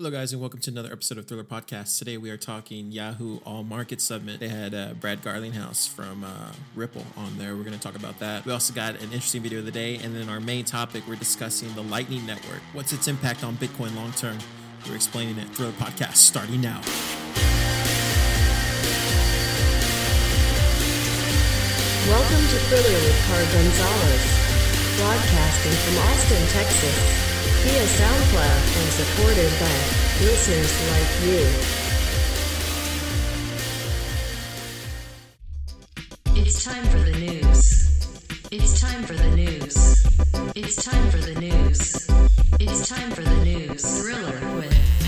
Hello, guys, and welcome to another episode of Thriller Podcast. Today we are talking Yahoo All Market Summit. They had uh, Brad Garlinghouse from uh, Ripple on there. We're going to talk about that. We also got an interesting video of the day, and then our main topic, we're discussing the Lightning Network. What's its impact on Bitcoin long term? We're explaining it. Thriller Podcast starting now. Welcome to Thriller with Car Gonzalez, broadcasting from Austin, Texas, via SoundCloud and supported by listeners like you. It's time for the news. It's time for the news. It's time for the news. It's time for the news. Thriller with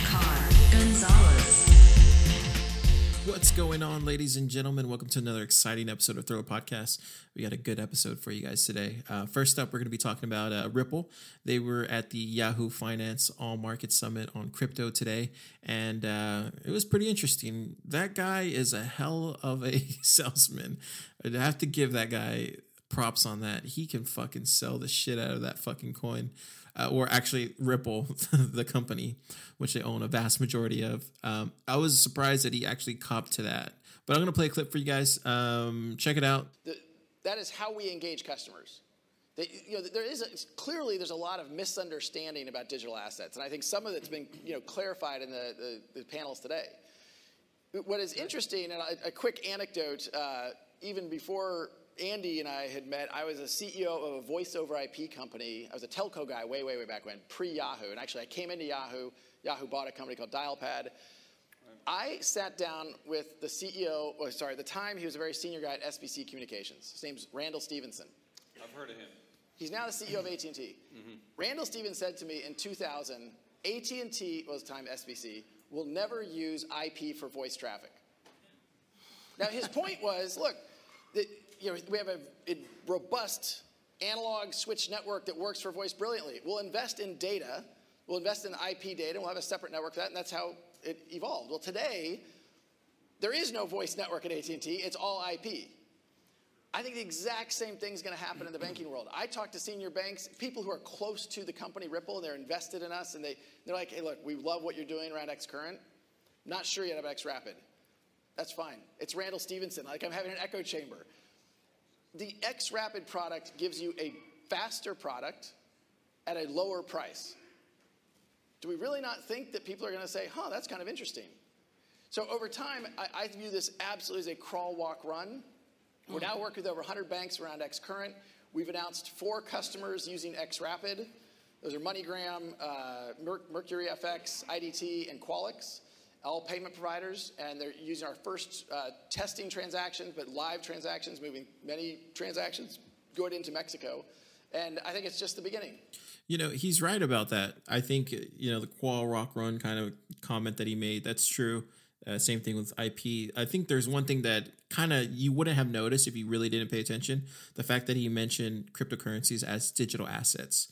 What's going on, ladies and gentlemen? Welcome to another exciting episode of Thriller Podcast. We got a good episode for you guys today. Uh, first up, we're going to be talking about uh, Ripple. They were at the Yahoo Finance All Market Summit on crypto today, and uh, it was pretty interesting. That guy is a hell of a salesman. I'd have to give that guy props on that. He can fucking sell the shit out of that fucking coin. Uh, or actually Ripple, the company, which they own a vast majority of. Um, I was surprised that he actually copped to that. But I'm going to play a clip for you guys. Um, check it out. The, that is how we engage customers. They, you know, there is a, clearly there's a lot of misunderstanding about digital assets, and I think some of it's been you know clarified in the, the, the panels today. What is interesting, and a, a quick anecdote, uh, even before Andy and I had met, I was a CEO of a voice over IP company. I was a telco guy way, way, way back when, pre Yahoo. And actually, I came into Yahoo. Yahoo bought a company called Dialpad. I sat down with the CEO, oh, sorry, at the time he was a very senior guy at SBC Communications. His name's Randall Stephenson. I've heard of him. He's now the CEO of AT&T. Mm-hmm. Randall Stevens said to me in 2000, AT&T, was the time SBC, will never use IP for voice traffic. Now his point was, look, the, you know, we have a, a robust analog switch network that works for voice brilliantly. We'll invest in data, we'll invest in IP data, and we'll have a separate network for that, and that's how it evolved. Well, today, there is no voice network at AT&T, it's all IP. I think the exact same thing is going to happen in the banking world. I talk to senior banks, people who are close to the company Ripple, and they're invested in us, and they, they're like, hey, look, we love what you're doing around Xcurrent. Not sure yet about XRapid. That's fine. It's Randall Stephenson. Like I'm having an echo chamber. The X Rapid product gives you a faster product at a lower price. Do we really not think that people are going to say, huh, that's kind of interesting? So over time, I, I view this absolutely as a crawl, walk, run. We're now working with over 100 banks around Xcurrent. We've announced four customers using XRapid. Those are MoneyGram, uh, Mer- Mercury FX, IDT, and Cuallix, all payment providers. And they're using our first uh, testing transactions, but live transactions, moving many transactions going into Mexico. And I think it's just the beginning. You know, he's right about that. I think, you know, the Qual Rock Run kind of comment that he made, that's true. Uh, same thing with IP. I think there's one thing that kind of you wouldn't have noticed if you really didn't pay attention. The fact that he mentioned cryptocurrencies as digital assets.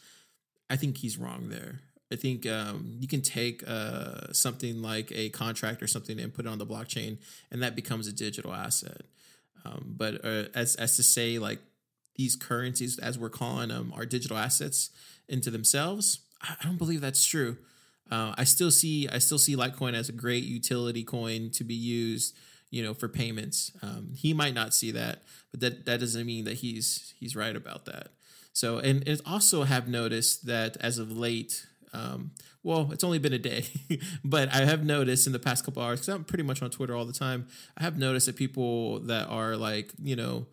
I think he's wrong there. I think um, you can take uh, something like a contract or something and put it on the blockchain, and that becomes a digital asset. Um, but uh, as as to say like these currencies, as we're calling them, are digital assets into themselves, I, don't believe that's true. Uh, I still see I still see Litecoin as a great utility coin to be used, you know, for payments. Um, he might not see that, but that that doesn't mean that he's he's right about that. So, and, and also have noticed that as of late, um, well, it's only been a day, but I have noticed in the past couple hours because I'm pretty much on Twitter all the time. I have noticed that people that are like, you know,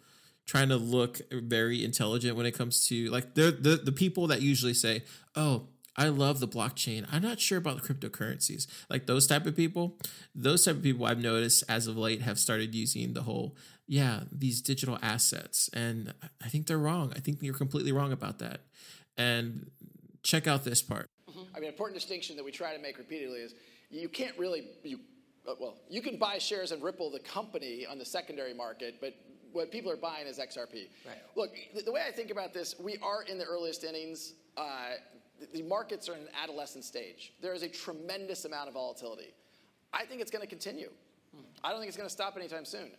trying to look very intelligent when it comes to like the the the people that usually say, "Oh, I love the blockchain. I'm not sure about the cryptocurrencies." Like those type of people, those type of people I've noticed as of late have started using the whole, yeah, these digital assets, and I think they're wrong. I think you're completely wrong about that. And check out this part. I mean, an important distinction that we try to make repeatedly is you can't really, you, uh, well, you can buy shares in Ripple, the company, on the secondary market, but what people are buying is XRP. Right. Look, the, the way I think about this, we are in the earliest innings. Uh, the, the markets are in an adolescent stage. There is a tremendous amount of volatility. I think it's going to continue. I don't think it's going to stop anytime soon.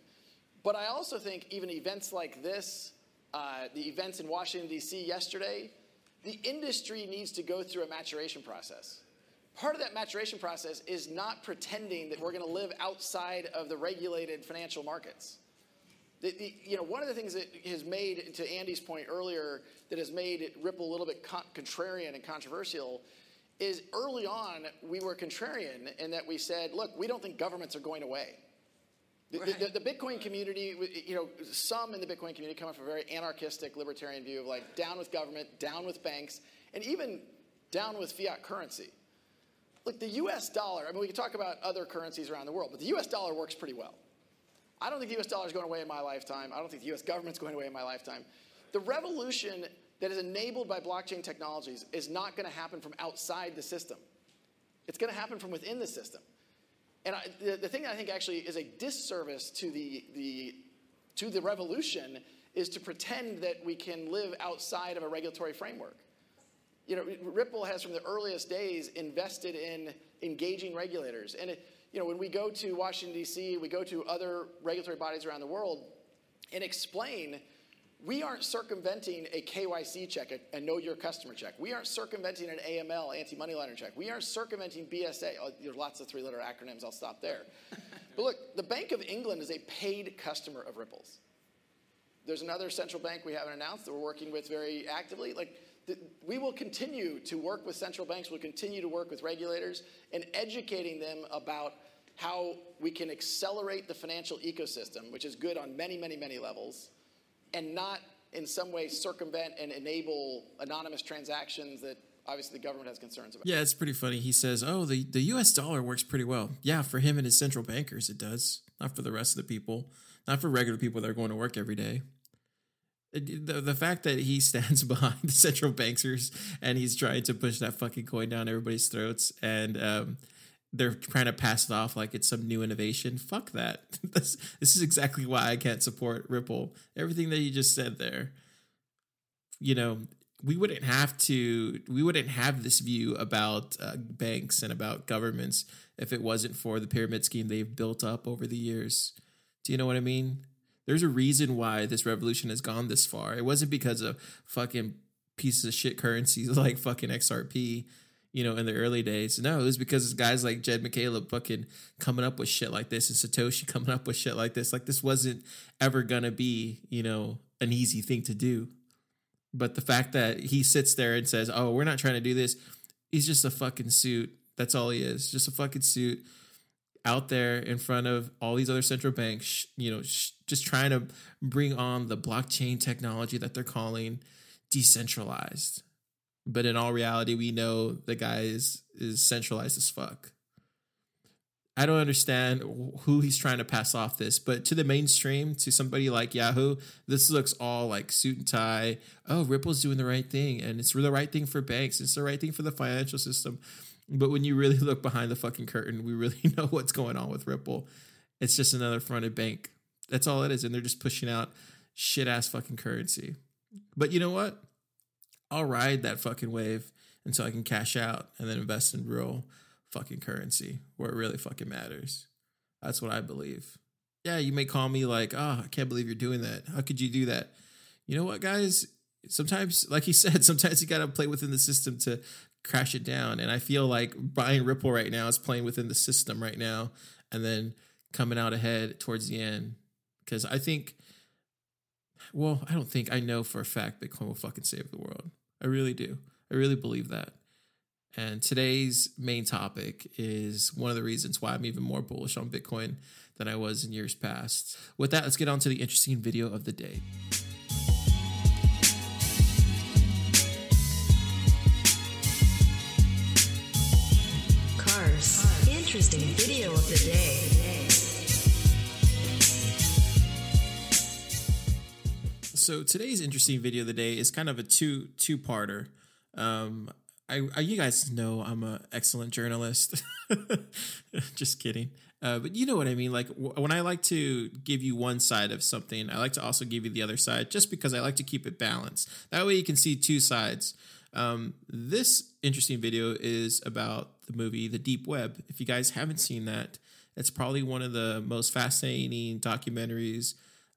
But I also think even events like this, uh, the events in Washington, D.C. yesterday, the industry needs to go through a maturation process. part of that maturation process is not pretending that we're going to live outside of the regulated financial markets. The, the, you know, one of the things that has made, to Andy's point earlier, that has made Ripple a little bit con- contrarian and controversial is early on we were contrarian in that we said, look, we don't think governments are going away. The, Right. the, the Bitcoin community, you know, some in the Bitcoin community come up from a very anarchistic, libertarian view of like down with government, down with banks, and even down with fiat currency. Look, the US dollar, I mean, we can talk about other currencies around the world, but the US dollar works pretty well. I don't think the US dollar is going away in my lifetime. I don't think the US government's going away in my lifetime. The revolution that is enabled by blockchain technologies is not going to happen from outside the system. It's going to happen from within the system. And I, the, the thing that I think actually is a disservice to the, the, to the revolution is to pretend that we can live outside of a regulatory framework. You know, Ripple has from the earliest days invested in engaging regulators. And, it, you know, when we go to Washington, D.C., we go to other regulatory bodies around the world and explain we aren't circumventing a KYC check, a, a know your customer check. We aren't circumventing an AML, anti money laundering check. We aren't circumventing BSA. Oh, there's lots of three letter acronyms. I'll stop there. but look, the Bank of England is a paid customer of Ripple's. There's another central bank we haven't announced that we're working with very actively. Like, we will continue to work with central banks. We'll continue to work with regulators and educating them about how we can accelerate the financial ecosystem, which is good on many, many, many levels, and not in some way circumvent and enable anonymous transactions that obviously the government has concerns about. Yeah, it's pretty funny. He says, "Oh, the the U.S. dollar works pretty well." Yeah, for him and his central bankers, it does. Not for the rest of the people. Not for regular people that are going to work every day. The, the fact that he stands behind the central bankers and he's trying to push that fucking coin down everybody's throats and um, they're trying to pass it off like it's some new innovation. Fuck that. this, this is exactly why I can't support Ripple. Everything that you just said there you know we wouldn't have to we wouldn't have this view about uh, banks and about governments if it wasn't for the pyramid scheme they've built up over the years do you know what i mean there's a reason why this revolution has gone this far it wasn't because of fucking pieces of shit currencies like fucking xrp you know in the early days no it was because guys like jed mccaleb fucking coming up with shit like this and satoshi coming up with shit like this like this wasn't ever gonna be you know an easy thing to do but the fact that he sits there and says, "Oh, we're not trying to do this," he's just a fucking suit. That's all he is, just a fucking suit out there in front of all these other central banks. You know, just trying to bring on the blockchain technology that they're calling decentralized. But in all reality, we know the guy is is centralized as fuck. I don't understand who he's trying to pass off this, but to the mainstream, to somebody like Yahoo, this looks all like suit and tie. Oh, Ripple's doing the right thing, and it's the right thing for banks. It's the right thing for the financial system. But when you really look behind the fucking curtain, we really know what's going on with Ripple. It's just another fronted bank. That's all it is, and they're just pushing out shit ass fucking currency. But you know what? I'll ride that fucking wave until I can cash out and then invest in real fucking currency where it really fucking matters. That's what I believe. Yeah, you may call me like, oh, I can't believe you're doing that. How could you do that? You know what, guys? Sometimes, like he said, sometimes you got to play within the system to crash it down. And I feel like buying Ripple right now is playing within the system right now and then coming out ahead towards the end. Because I think, well, I don't think, I know for a fact Bitcoin will fucking save the world. I really do. I really believe that. And today's main topic is one of the reasons why I'm even more bullish on Bitcoin than I was in years past. With that, let's get on to the interesting video of the day. Cars. Interesting video of the day. So today's interesting video of the day is kind of a two two parter. Um, I, I you guys know I'm an excellent journalist. Just kidding. Uh, but you know what I mean. Like w- when I like to give you one side of something, I like to also give you the other side, just because I like to keep it balanced. That way you can see two sides. Um, this interesting video is about the movie The Deep Web. If you guys haven't seen that, it's probably one of the most fascinating documentaries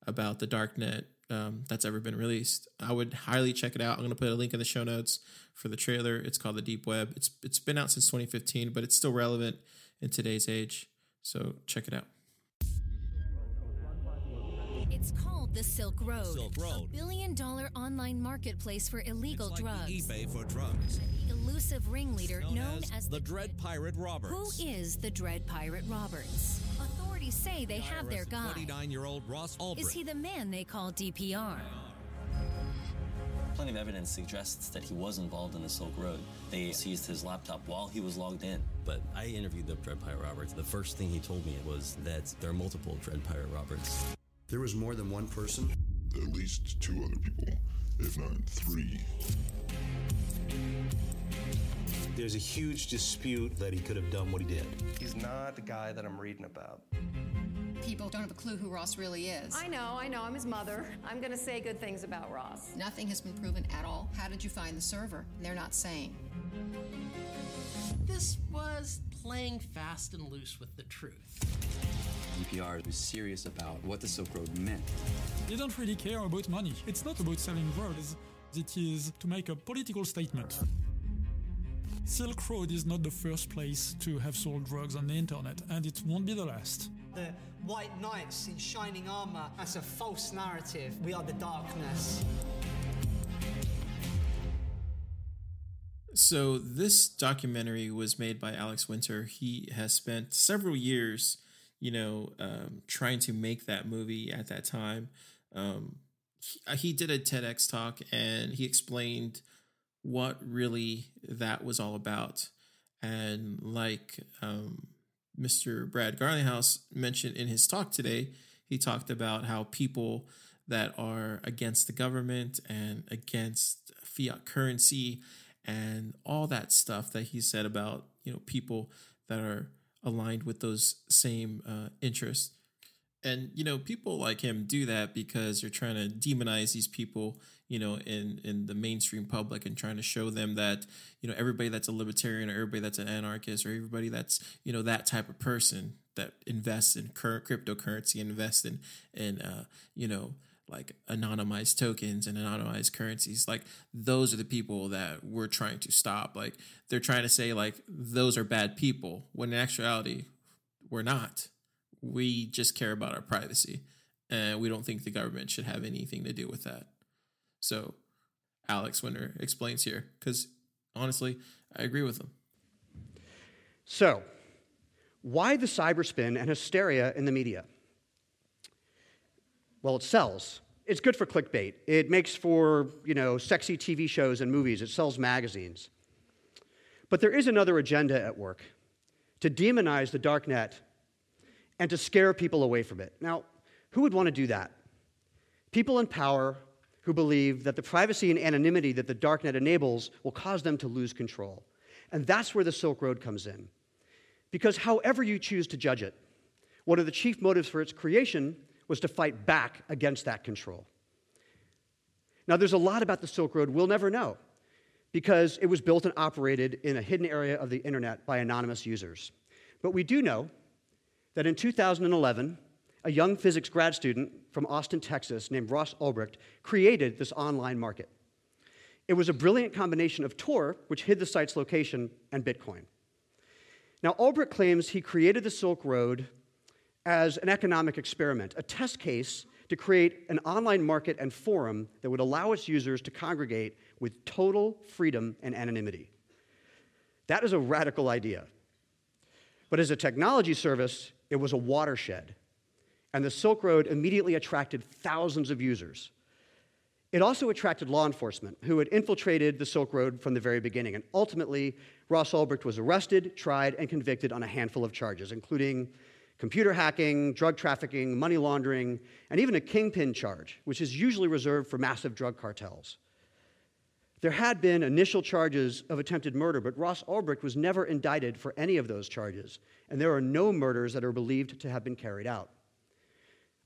about the darknet um, that's ever been released. I would highly check it out. I'm going to put a link in the show notes for the trailer. It's called The Deep Web. It's it's been out since 2015, but it's still relevant in today's age. So check it out. It's called the Silk Road. Silk Road. A billion dollar online marketplace for illegal It's like drugs. eBay for drugs. The elusive ringleader Known, known as, as, the Dread Pirate Roberts. Who is the Dread Pirate Roberts? Authorities say they have their guy. 29-year-old Ross Ulbricht. Is he the man they call DPR? Plenty of evidence suggests that he was involved in the Silk Road. They seized his laptop while he was logged in. But I interviewed the Dread Pirate Roberts. The first thing he told me was that there are multiple Dread Pirate Roberts. There was more than one person. At least two other people, if not three. There's a huge dispute that he could have done what he did. He's not the guy that I'm reading about. People don't have a clue who Ross really is. I know, I know. I'm his mother. I'm going to say good things about Ross. Nothing has been proven at all. How did you find the server? They're not saying. This was playing fast and loose with the truth. DPR was serious about what the Silk Road meant. They don't really care about money. It's not about selling drugs, it is to make a political statement. Silk Road is not the first place to have sold drugs on the internet, and it won't be the last. The white knights in shining armor, that's a false narrative. We are the darkness. So this documentary was made by Alex Winter. He has spent several years, you know, um, trying to make that movie at that time. Um, he, he did a TEDx talk and he explained what really that was all about. And like um, Mr. Brad Garlinghouse mentioned in his talk today, he talked about how people that are against the government and against fiat currency and all that stuff that he said about you know people that are aligned with those same uh, interests and you know people like him do that because they're trying to demonize these people you know in in the mainstream public and trying to show them that you know everybody that's a libertarian or everybody that's an anarchist or everybody that's you know that type of person that invests in current cryptocurrency invest in in uh, you know like anonymized tokens and anonymized currencies like those are the people that we're trying to stop. Like they're trying to say like those are bad people when in actuality we're not. We just care about our privacy and we don't think the government should have anything to do with that so alex winter explains here because honestly i agree with him so why the cyberspin and hysteria in the media well, it sells. It's good for clickbait. It makes for, you know, sexy TV shows and movies. It sells magazines. But there is another agenda at work to demonize the dark net and to scare people away from it. Now, who would want to do that? People in power who believe that the privacy and anonymity that the darknet enables will cause them to lose control. And that's where the Silk Road comes in. Because however you choose to judge it, one of the chief motives for its creation was to fight back against that control. Now, there's a lot about the Silk Road we'll never know because it was built and operated in a hidden area of the internet by anonymous users. But we do know that in 2011, a young physics grad student from Austin, Texas, named Ross Ulbricht, created this online market. It was a brilliant combination of Tor, which hid the site's location, and Bitcoin. Now, Ulbricht claims he created the Silk Road as an economic experiment, a test case to create an online market and forum that would allow its users to congregate with total freedom and anonymity. That is a radical idea. But as a technology service, it was a watershed. And the Silk Road immediately attracted thousands of users. It also attracted law enforcement who had infiltrated the Silk Road from the very beginning. And ultimately, Ross Ulbricht was arrested, tried, and convicted on a handful of charges, including computer hacking, drug trafficking, money laundering, and even a kingpin charge, which is usually reserved for massive drug cartels. There had been initial charges of attempted murder, but Ross Ulbricht was never indicted for any of those charges, and there are no murders that are believed to have been carried out.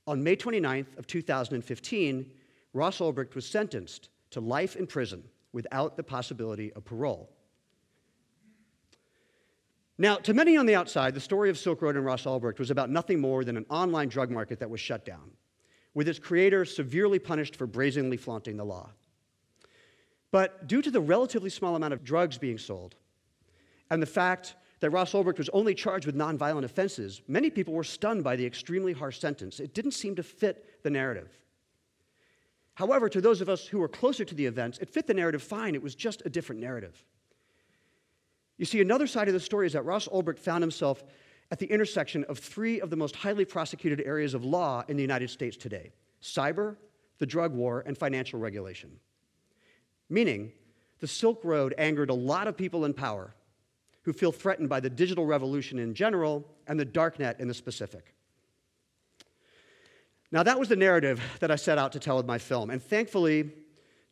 On May 29th of 2015, Ross Ulbricht was sentenced to life in prison without the possibility of parole. Now, to many on the outside, the story of Silk Road and Ross Ulbricht was about nothing more than an online drug market that was shut down. with its creator severely punished for brazenly flaunting the law. But due to the relatively small amount of drugs being sold and the fact that Ross Ulbricht was only charged with nonviolent offenses, many people were stunned by the extremely harsh sentence. It didn't seem to fit the narrative. However, to those of us who were closer to the events, it fit the narrative fine. It was just a different narrative. You see, another side of the story is that Ross Ulbricht found himself at the intersection of three of the most highly prosecuted areas of law in the United States today cyber, the drug war, and financial regulation. Meaning, the Silk Road angered a lot of people in power who feel threatened by the digital revolution in general and the darknet in the specific. Now, that was the narrative that I set out to tell with my film. And thankfully,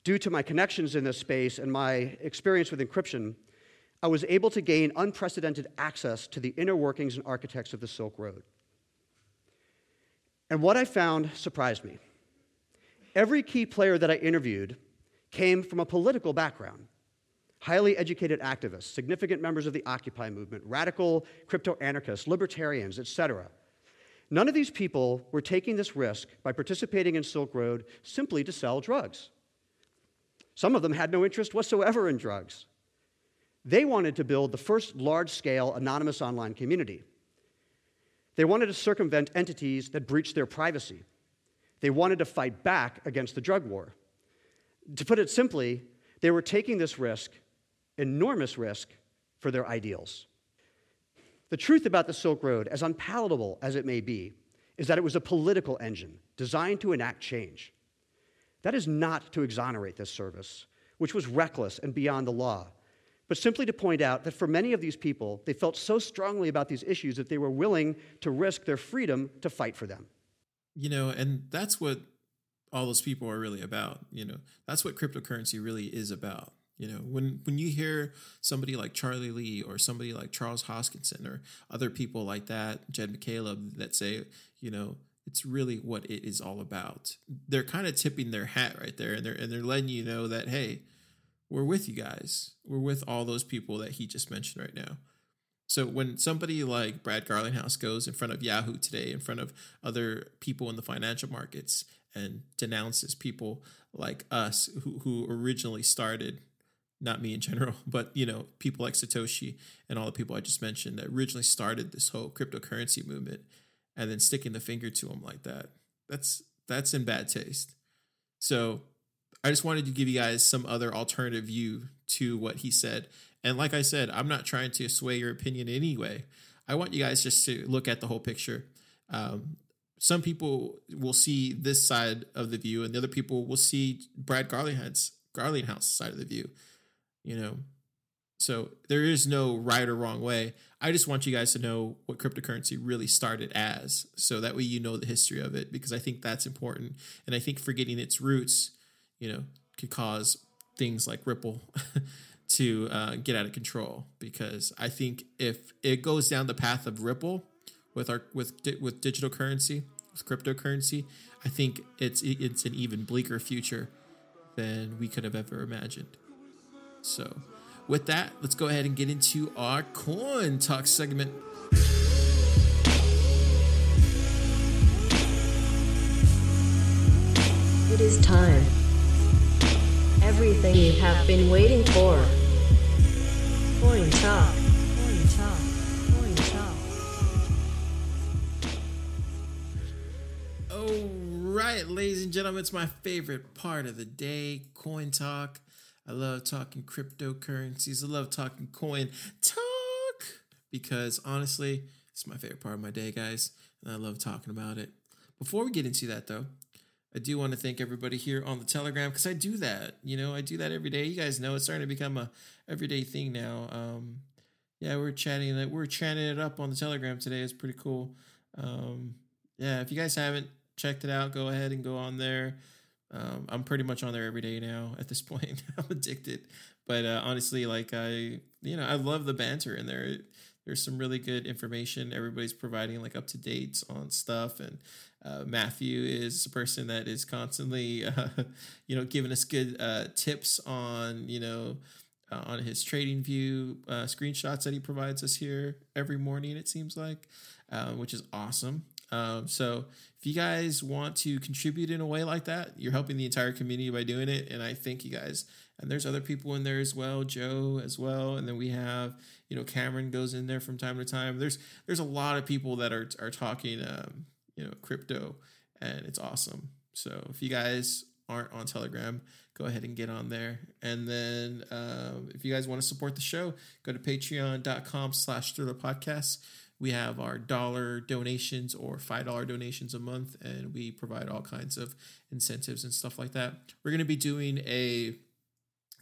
due to my connections in this space and my experience with encryption, I was able to gain unprecedented access to the inner workings and architects of the Silk Road. And what I found surprised me. Every key player that I interviewed came from a political background highly educated activists, significant members of the Occupy movement, radical crypto anarchists, libertarians, etc. None of these people were taking this risk by participating in Silk Road simply to sell drugs. Some of them had no interest whatsoever in drugs. They wanted to build the first large scale anonymous online community. They wanted to circumvent entities that breached their privacy. They wanted to fight back against the drug war. To put it simply, they were taking this risk enormous risk for their ideals. The truth about the Silk Road, as unpalatable as it may be, is that it was a political engine designed to enact change. That is not to exonerate this service, which was reckless and beyond the law, but simply to point out that for many of these people, they felt so strongly about these issues that they were willing to risk their freedom to fight for them. You know, and that's what all those people are really about. You know, that's what cryptocurrency really is about. You know, when when you hear somebody like Charlie Lee or somebody like Charles Hoskinson or other people like that, Jed McCaleb, that say, you know, it's really what it is all about. They're kind of tipping their hat right there, and they're and they're letting you know that hey, we're with you guys. We're with all those people that he just mentioned right now. So when somebody like Brad Garlinghouse goes in front of Yahoo today, in front of other people in the financial markets, and denounces people like us who who originally started not me in general, but you know, people like Satoshi and all the people I just mentioned that originally started this whole cryptocurrency movement and then sticking the finger to them like that. That's that's in bad taste. So I just wanted to give you guys some other alternative view to what he said. And like I said, I'm not trying to sway your opinion anyway. I want you guys just to look at the whole picture. Um, some people will see this side of the view, and the other people will see Brad Garlinghouse, Garlinghouse side of the view you know? So there is no right or wrong way. I just want you guys to know what cryptocurrency really started as so that way you know the history of it because i think that's important. And i think forgetting its roots you know could cause things like ripple to uh, get out of control. Because i think if it goes down the path of ripple with our with with digital currency with cryptocurrency i think it's it's an even bleaker future than we could have ever imagined so, with that, let's go ahead and get into our coin talk segment. It is time. Everything you have been waiting for. Coin talk. Coin talk. Coin talk. All right, ladies and gentlemen, it's my favorite part of the day, coin talk. I love talking cryptocurrencies. I love talking coin talk because honestly, it's my favorite part of my day, guys. And I love talking about it. Before we get into that, though, I do want to thank everybody here on the Telegram because I do that. You know, I do that every day. You guys know it's starting to become a everyday thing now. Um, yeah, we're chatting that we're chatting it up on the Telegram today. It's pretty cool. Um, yeah, if you guys haven't checked it out, go ahead and go on there. Um, I'm pretty much on there every day now at this point. I'm addicted. But uh, honestly, like I, you know, I love the banter in there. There's some really good information. Everybody's providing like up to dates on stuff, and uh, Matthew is a person that is constantly, uh, you know, giving us good uh, tips on, you know, uh, on his trading view uh, screenshots that he provides us here every morning. It seems like, which is awesome. Um, so if you guys want to contribute in a way like that, you're helping the entire community by doing it. And I thank you guys. And there's other people in there as well, Joe as well. And then we have, you know, Cameron goes in there from time to time. There's there's a lot of people that are are talking, um, you know, crypto, and it's awesome. So if you guys aren't on Telegram, go ahead and get on there. And then um, if you guys want to support the show, go to patreon.com slash thriller podcast. We have our dollar donations or $5 donations a month, and we provide all kinds of incentives and stuff like that. We're going to be doing a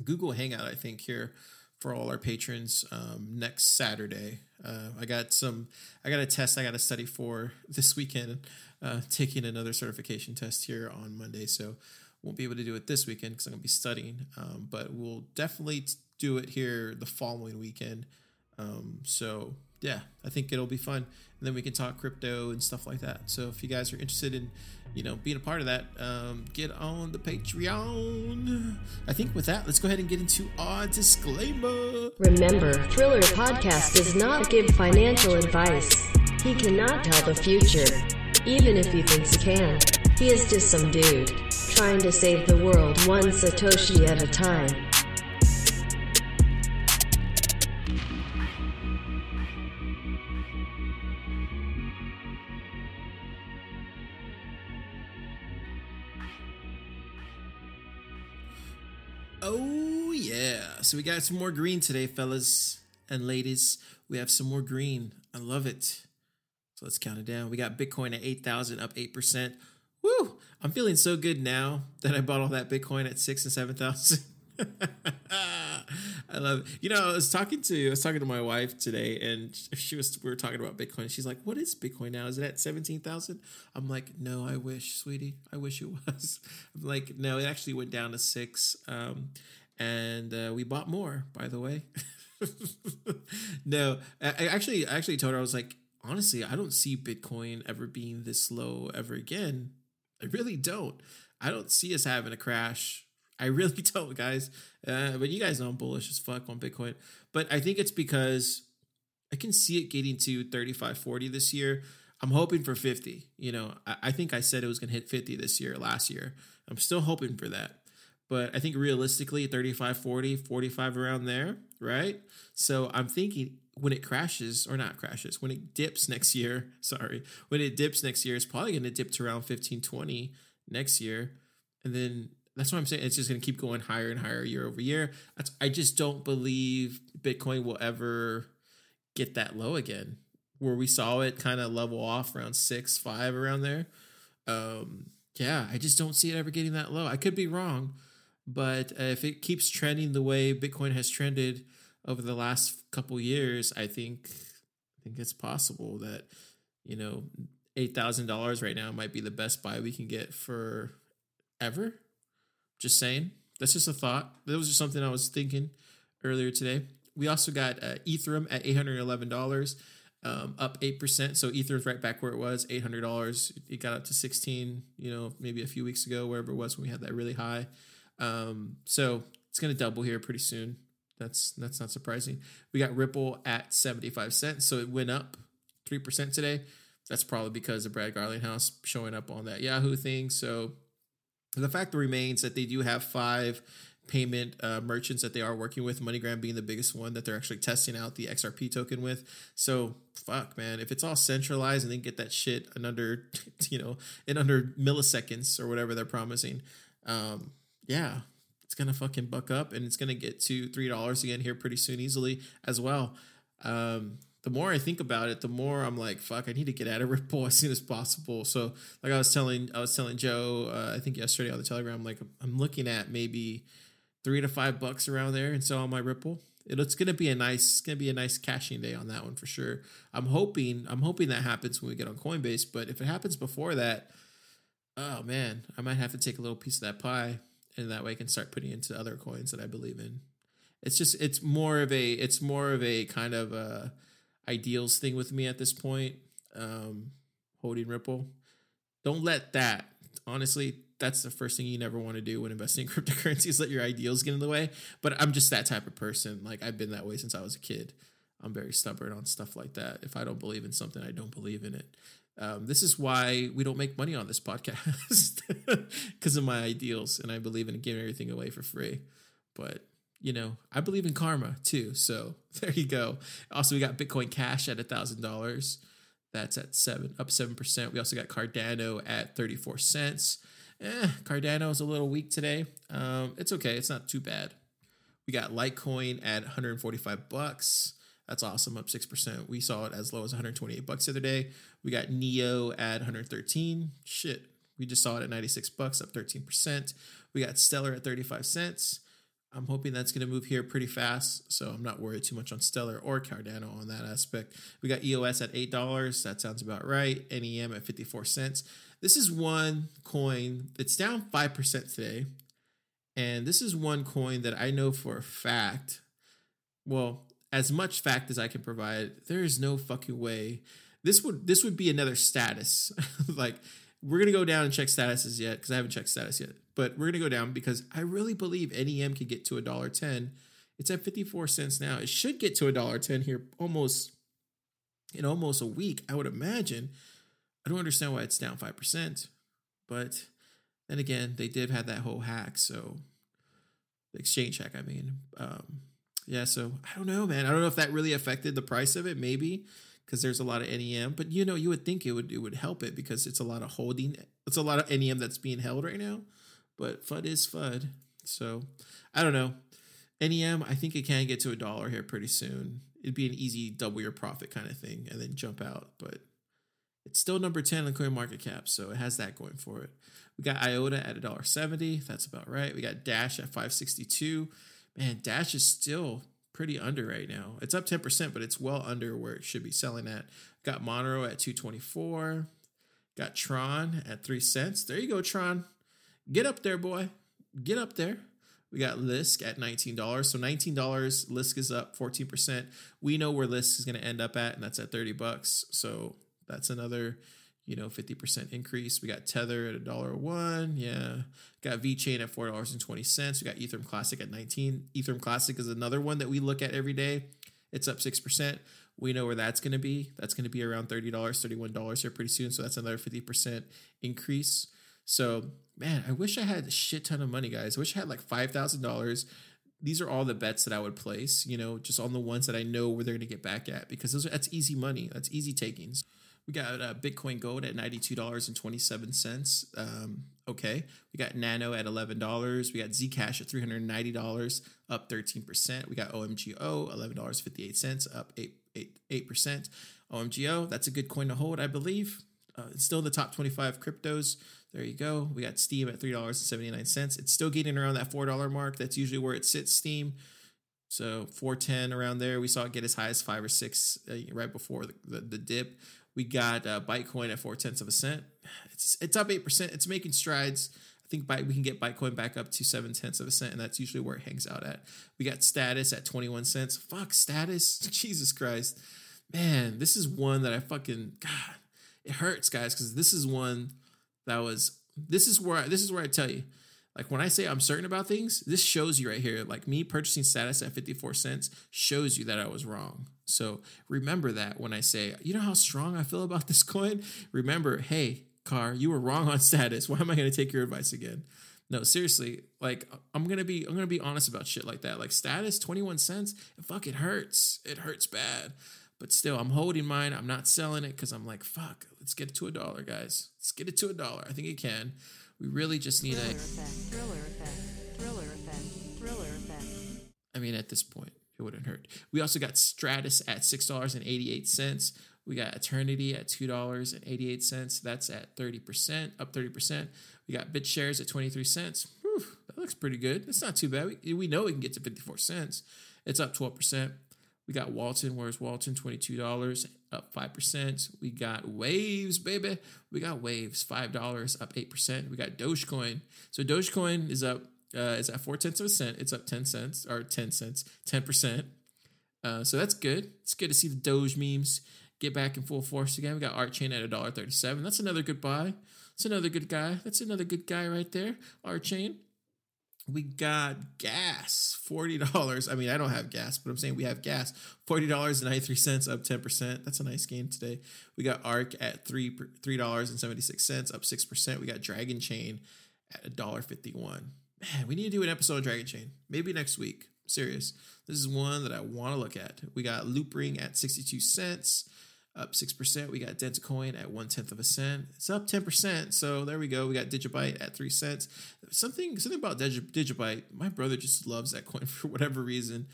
Google Hangout, I think, here for all our patrons um, next Saturday. Uh, I got some, I got a test I got to study for this weekend, uh, taking another certification test here on Monday. So won't be able to do it this weekend because I'm going to be studying, um, but we'll definitely do it here the following weekend. Um, so yeah, I think it'll be fun. And then we can talk crypto and stuff like that. So if you guys are interested in, you know, being a part of that, um, get on the Patreon. I think with that, let's go ahead and get into our disclaimer. Remember, Thriller Podcast does not give financial advice. He cannot tell the future, even if he thinks he can. He is just some dude trying to save the world one Satoshi at a time. So we got some more green today, fellas and ladies. We have some more green. I love it. So let's count it down. We got Bitcoin at 8,000, up 8%. Woo! I'm feeling so good now that I bought all that Bitcoin at six and 7,000. I love it. You know, I was talking to I was talking to my wife today, and she was we were talking about Bitcoin. She's like, "What is Bitcoin now? Is it at seventeen thousand? I'm like, "No, I wish, sweetie. I wish it was." I'm like, "No, it actually went down to six, um, and uh, we bought more, by the way." no, I, actually I actually told her I was like, honestly, I don't see Bitcoin ever being this low ever again. I really don't. I don't see us having a crash I really don't, guys. Uh, but you guys know I'm bullish as fuck on Bitcoin. But I think it's because I can see it getting to 35, 40 this year. I'm hoping for 50. You know, I, I think I said it was going to hit 50 this year, last year. I'm still hoping for that. But I think realistically, 35, 40, 45 around there, right? So I'm thinking when it crashes, or not crashes, when it dips next year, sorry, when it dips next year, it's probably going to dip to around 15, 20 next year. And then that's what I'm saying. It's just going to keep going higher and higher year over year. That's, I just don't believe Bitcoin will ever get that low again, where we saw it kind of level off around six, five, around there. Um, yeah, I just don't see it ever getting that low. I could be wrong, but if it keeps trending the way Bitcoin has trended over the last couple years, I think I think it's possible that you know eight thousand dollars right now might be the best buy we can get for ever just saying. That's just a thought. That was just something I was thinking earlier today. We also got uh, Ethereum at $811, um, up 8%. So Ethereum's right back where it was, $800. It got up to 16, you know, maybe a few weeks ago, wherever it was when we had that really high. Um, so it's going to double here pretty soon. That's that's not surprising. We got Ripple at 75 cents. So it went up 3% today. That's probably because of Brad Garlinghouse showing up on that Yahoo thing. So the fact remains that they do have five payment uh, merchants that they are working with, MoneyGram being the biggest one that they're actually testing out the XRP token with. So fuck, man, if it's all centralized and they get that shit in under, you know, in under milliseconds or whatever they're promising, um, yeah, it's gonna fucking buck up and it's gonna get to three dollars again here pretty soon, easily as well. Um, the more I think about it, the more I'm like, fuck, I need to get out of Ripple as soon as possible. So, like I was telling, I was telling Joe, uh, I think yesterday on the Telegram, like I'm looking at maybe three to five bucks around there, and so on my Ripple. it's gonna be a nice, it's gonna be a nice cashing day on that one for sure. I'm hoping, I'm hoping that happens when we get on Coinbase. But if it happens before that, oh man, I might have to take a little piece of that pie, and that way I can start putting into other coins that I believe in. It's just, it's more of a, it's more of a kind of a ideals thing with me at this point. Um, holding Ripple. Don't let that. Honestly, that's the first thing you never want to do when investing in cryptocurrencies. Let your ideals get in the way. But I'm just that type of person. Like I've been that way since I was a kid. I'm very stubborn on stuff like that. If I don't believe in something, I don't believe in it. Um, this is why we don't make money on this podcast because of my ideals, and I believe in giving everything away for free. But you know, I believe in karma too. So there you go. Also, we got Bitcoin Cash at a thousand dollars. That's at seven, up seven percent. We also got Cardano at thirty four cents. Eh, Cardano is a little weak today. Um, it's okay. It's not too bad. We got Litecoin at 145 bucks. That's awesome, up 6%. We saw it as low as 128 bucks the other day. We got Neo at 113. Shit, we just saw it at 96 bucks, up 13%. We got Stellar at 35 cents. I'm hoping that's going to move here pretty fast, so I'm not worried too much on Stellar or Cardano on that aspect. We got EOS at $8. That sounds about right. NEM at 54 cents. This is one coin that's down 5% today. And this is one coin that I know for a fact, well, as much fact as I can provide, there is no fucking way. This would this would be another status. like we're gonna go down and check statuses yet because I haven't checked status yet. But we're gonna go down because I really believe NEM can get to a dollar ten. It's at fifty four cents now. It should get to a dollar ten here almost in almost a week. I would imagine. I don't understand why it's down five percent, but then again, they did have that whole hack. So the exchange hack, I mean. Um, yeah, so I don't know, man. I don't know if that really affected the price of it, maybe because there's a lot of NEM. But you know, you would think it would it would help it because it's a lot of holding. It's a lot of NEM that's being held right now. But FUD is FUD. So I don't know. NEM, I think it can get to a dollar here pretty soon. It'd be an easy double your profit kind of thing and then jump out. But it's still number 10 in the coin market cap, so it has that going for it. We got IOTA at $1.70. That's about right. We got Dash at 562 man, Dash is still pretty under right now. It's up 10%, but it's well under where it should be selling at. Got Monero at 224. Got Tron at 3 cents. There you go, Tron. Get up there, boy. Get up there. We got Lisk at $19. So $19, Lisk is up 14%. We know where Lisk is going to end up at, and that's at 30 bucks. So that's another you know, 50% increase. We got Tether at a dollar one. Yeah. Got VeChain at $4.20. We got Ethereum Classic at 19. Ethereum Classic is another one that we look at every day. It's up 6%. We know where that's going to be. That's going to be around $30, $31 here pretty soon. So that's another 50% increase. So, man, I wish I had a shit ton of money, guys. I wish I had like $5,000. These are all the bets that I would place, you know, just on the ones that I know where they're going to get back at because those are, that's easy money. That's easy takings. We got uh, Bitcoin Gold at $92.27. Um, okay. We got Nano at $11. We got Zcash at $390, up 13%. We got OMGO, $11.58, up 8, 8, 8%. OMGO, that's a good coin to hold, I believe. Uh, it's still in the top 25 cryptos. There you go. We got Steem at $3.79. It's still getting around that $4 mark. That's usually where it sits, Steem. So 410 around there. We saw it get as high as five or six uh, right before the, the, the dip. We got uh, Bytecoin at four tenths of a cent. It's it's up eight percent. It's making strides. I think Byte, we can get Bytecoin back up to seven tenths of a cent, and that's usually where it hangs out at. We got Status at twenty one cents. Fuck Status, Jesus Christ, man, this is one that I fucking God, it hurts, guys, because this is one that was. This is where I, this is where I tell you like when I say I'm certain about things, this shows you right here. Like me purchasing status at 54 cents shows you that I was wrong. So remember that when I say, you know how strong I feel about this coin? Remember, hey, car, you were wrong on status. Why am I going to take your advice again? No, seriously, like I'm gonna be I'm gonna be honest about shit like that. Like status, 21 cents, fuck it hurts. It hurts bad. But still, I'm holding mine. I'm not selling it because I'm like, fuck, let's get it to a dollar, guys. Let's get it to a dollar. I think it can. We really just need thriller a effect, thriller effect, thriller effect, thriller effect. I mean, at this point, it wouldn't hurt. We also got Stratis at six dollars and eighty eight cents. We got Aeternity at two dollars and eighty eight cents. That's at thirty percent, up thirty percent. We got BitShares at twenty three cents. Whew, that looks pretty good. That's not too bad. We, we know we can get to fifty four cents. It's up twelve percent. We got Walton. Where's Walton? $22, up 5%. We got Waves, baby. We got Waves, $5, up 8%. We got Dogecoin. So Dogecoin is up, uh, it's at 4 tenths of a cent. It's up 10 cents, or 10 cents, 10%. Uh, so that's good. It's good to see the Doge memes get back in full force again. We got Art Chain at $1.37. That's another good buy. That's another good guy. That's another good guy right there. Art Chain. We got gas $40 i mean i don't have gas but i'm saying we have gas. $40.93 up 10% that's a nice gain today. We got Ark at three $3.76 up 6% we got Dragonchain at $1.51 man we need to do an episode of Dragonchain. Maybe next week. Serious. This is one that i want to look at. We got Loopring at 62 cents up 6%. We got DentaCoin at one tenth of a cent. It's up 10%. So there we go. We got Digibyte at three cents. Something something about Digi, Digibyte. My brother just loves that coin for whatever reason,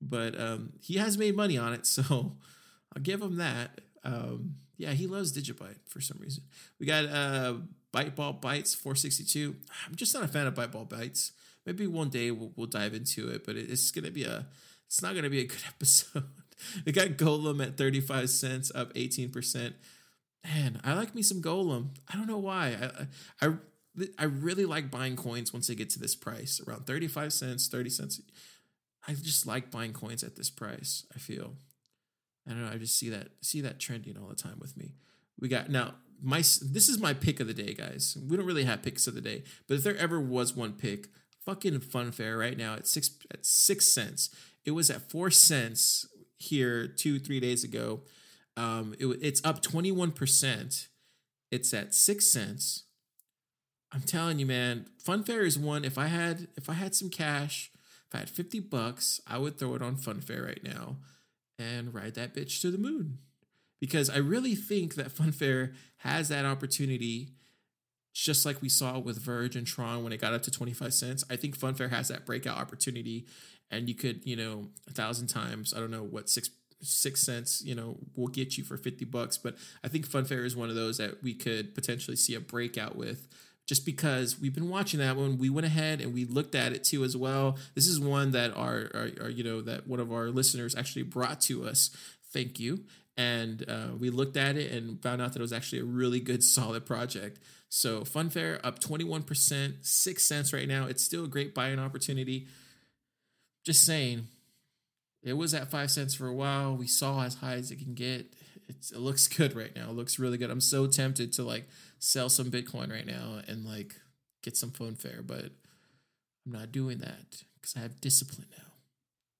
but um, he has made money on it. So I'll give him that. Um, yeah, he loves Digibyte for some reason. We got uh, Byteball Bytes 462. I'm just not a fan of Byteball Bytes. Maybe one day we'll, we'll dive into it, but it's gonna be a. It's not gonna be a good episode. We got Golem at 35 cents, up 18%. Man, I like me some Golem. I don't know why. I, I, I really like buying coins once they get to this price, around 35 cents, 30 cents. I just like buying coins at this price, I feel. I don't know, I just see that see that trending all the time with me. We got now my this is my pick of the day, guys. We don't really have picks of the day, but if there ever was one pick, fucking Funfair right now at six at six cents. It was at four cents here two three days ago. Um, it, it's up twenty one percent. It's at six cents. I'm telling you, man, Funfair is one. If I had if I had some cash, if I had fifty bucks, I would throw it on Funfair right now and ride that bitch to the moon. Because I really think that Funfair has that opportunity, just like we saw with Verge and Tron when it got up to 25 cents. I think Funfair has that breakout opportunity and you could you know a thousand times i don't know what six six cents you know will get you for 50 bucks. But i think funfair is one of those that we could potentially see a breakout with just because we've been watching that one. We went ahead and we looked at it too as well. This is one that our, our, our you know that one of our listeners actually brought to us. Thank you. And uh, we looked at it and found out that it was actually a really good solid project. So funfair up 21% six cents right now. It's still a great buying opportunity just saying, it was at five cents for a while. We saw as high as it can get. It's, it looks good right now. It looks really good. I'm so tempted to like sell some Bitcoin right now and like get some Funfair, but I'm not doing that because I have discipline now.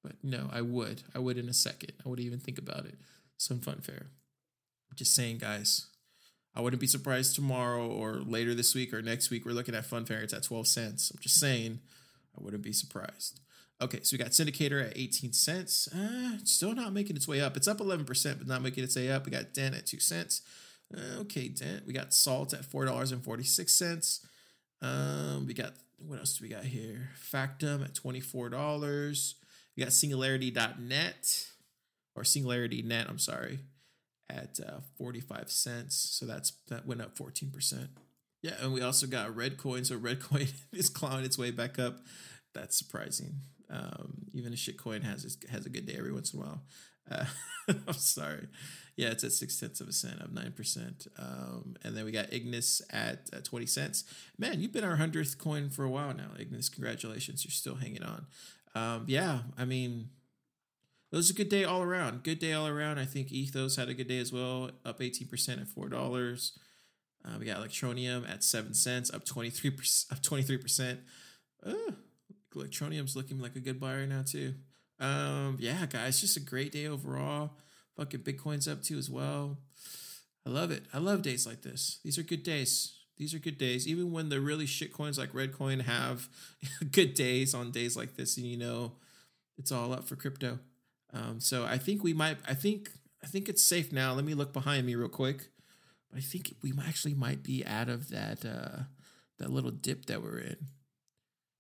But no, I would. I would in a second. I would even think about it. Some Funfair. I'm just saying, guys. I wouldn't be surprised tomorrow or later this week or next week. We're looking at Funfair. It's at 12 cents. I'm just saying, I wouldn't be surprised. Okay, so we got Syndicator at 18 cents. Uh, still not making its way up. It's up 11%, but not making its way up. We got Dent at 2 cents. Uh, okay, Dent. We got Salt at $4.46. Um, we got, what else do we got here? Factom at $24. We got Singularity.net, or Singularity Net, I'm sorry, at uh, 45 cents. So that's that went up 14%. Yeah, and we also got Reddcoin. So Reddcoin is clawing its way back up. That's surprising. Um, even a shitcoin has has a good day every once in a while. Uh, I'm sorry. Yeah, it's at six tenths of a cent, up nine percent. Um, and then we got Ignis at uh, twenty cents. Man, you've been our hundredth coin for a while now, Ignis. Congratulations, you're still hanging on. Um, yeah, I mean, it was a good day all around. Good day all around. I think Ethos had a good day as well, up eighteen percent at four dollars. Uh, we got Electroneum at seven cents, up twenty three percent, up twenty three percent. Electroneum's looking like a good buy right now too. Um, yeah, guys, just a great day overall. Fucking Bitcoin's up too as well. I love it. I love days like this. These are good days. These are good days. Even when the really shit coins like Reddcoin have good days on days like this, and you know, it's all up for crypto. Um, so I think we might. I think. I think it's safe now. Let me look behind me real quick. I think we actually might be out of that uh, that little dip that we're in.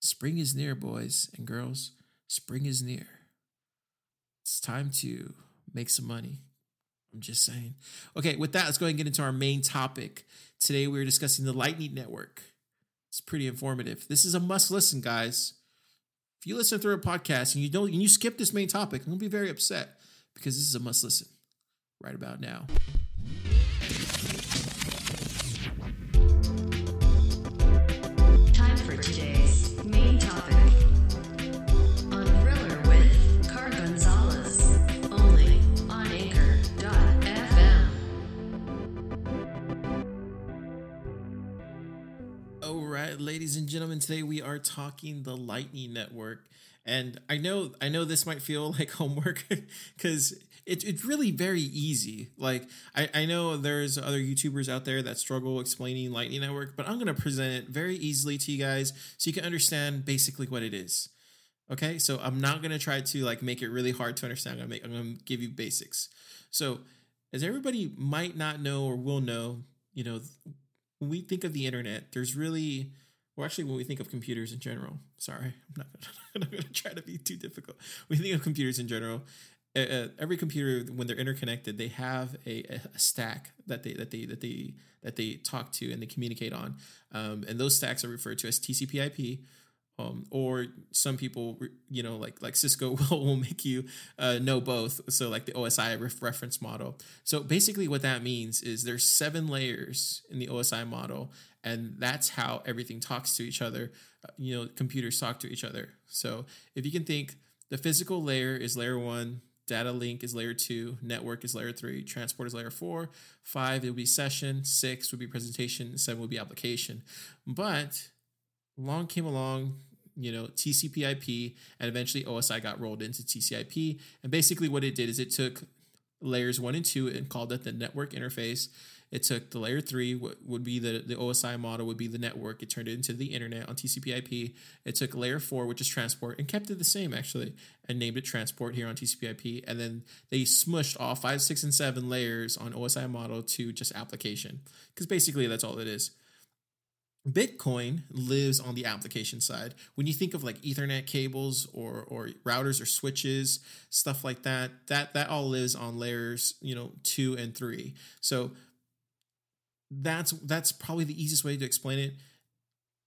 Spring is near, boys and girls. Spring is near. It's time to make some money. I'm just saying. Okay, with that, let's go ahead and get into our main topic. Today, we're discussing the Lightning Network. It's pretty informative. This is a must listen, guys. If you listen through a podcast and you don't and you skip this main topic, I'm gonna be very upset because this is a must listen right about now. Right, ladies and gentlemen, today we are talking the Lightning Network. And I know I know this might feel like homework because it, it's really very easy. Like I, I know there's other YouTubers out there that struggle explaining Lightning Network, but I'm gonna present it very easily to you guys so you can understand basically what it is. Okay, so I'm not gonna try to like make it really hard to understand. I'm gonna I'm gonna give you basics. So as everybody might not know or will know, you know, when we think of the internet, there's really well, actually, when we think of computers in general, sorry, I'm not, going to try to be too difficult. We think of computers in general, uh, uh, every computer when they're interconnected, they have a, a, stack that they that they that they that they talk to and they communicate on, um, and those stacks are referred to as TCP/IP. Um, or some people, you know, like like Cisco will, will make you uh, know both. So like the OSI ref- reference model. So basically, what that means is there's seven layers in the OSI model, and that's how everything talks to each other. Uh, you know, computers talk to each other. So if you can think, the physical layer is layer one, data link is layer two, network is layer three, transport is layer four, five it will be session, six would be presentation, seven would be application. But along came along you know TCP/IP, and eventually OSI got rolled into TCP/IP. And basically, what it did is it took layers one and two and called it the network interface. It took the layer three, what would be the, the OSI model, would be the network. It turned it into the internet on TCP/IP. It took layer four, which is transport, and kept it the same actually, and named it transport here on TCP/IP. And then they smushed all five, six, and seven layers on OSI model to just application, because basically that's all it is. Bitcoin lives on the application side. When you think of like Ethernet cables or or routers or switches, stuff like that, that that all lives on layers, you know, 2 and 3. So that's that's probably the easiest way to explain it.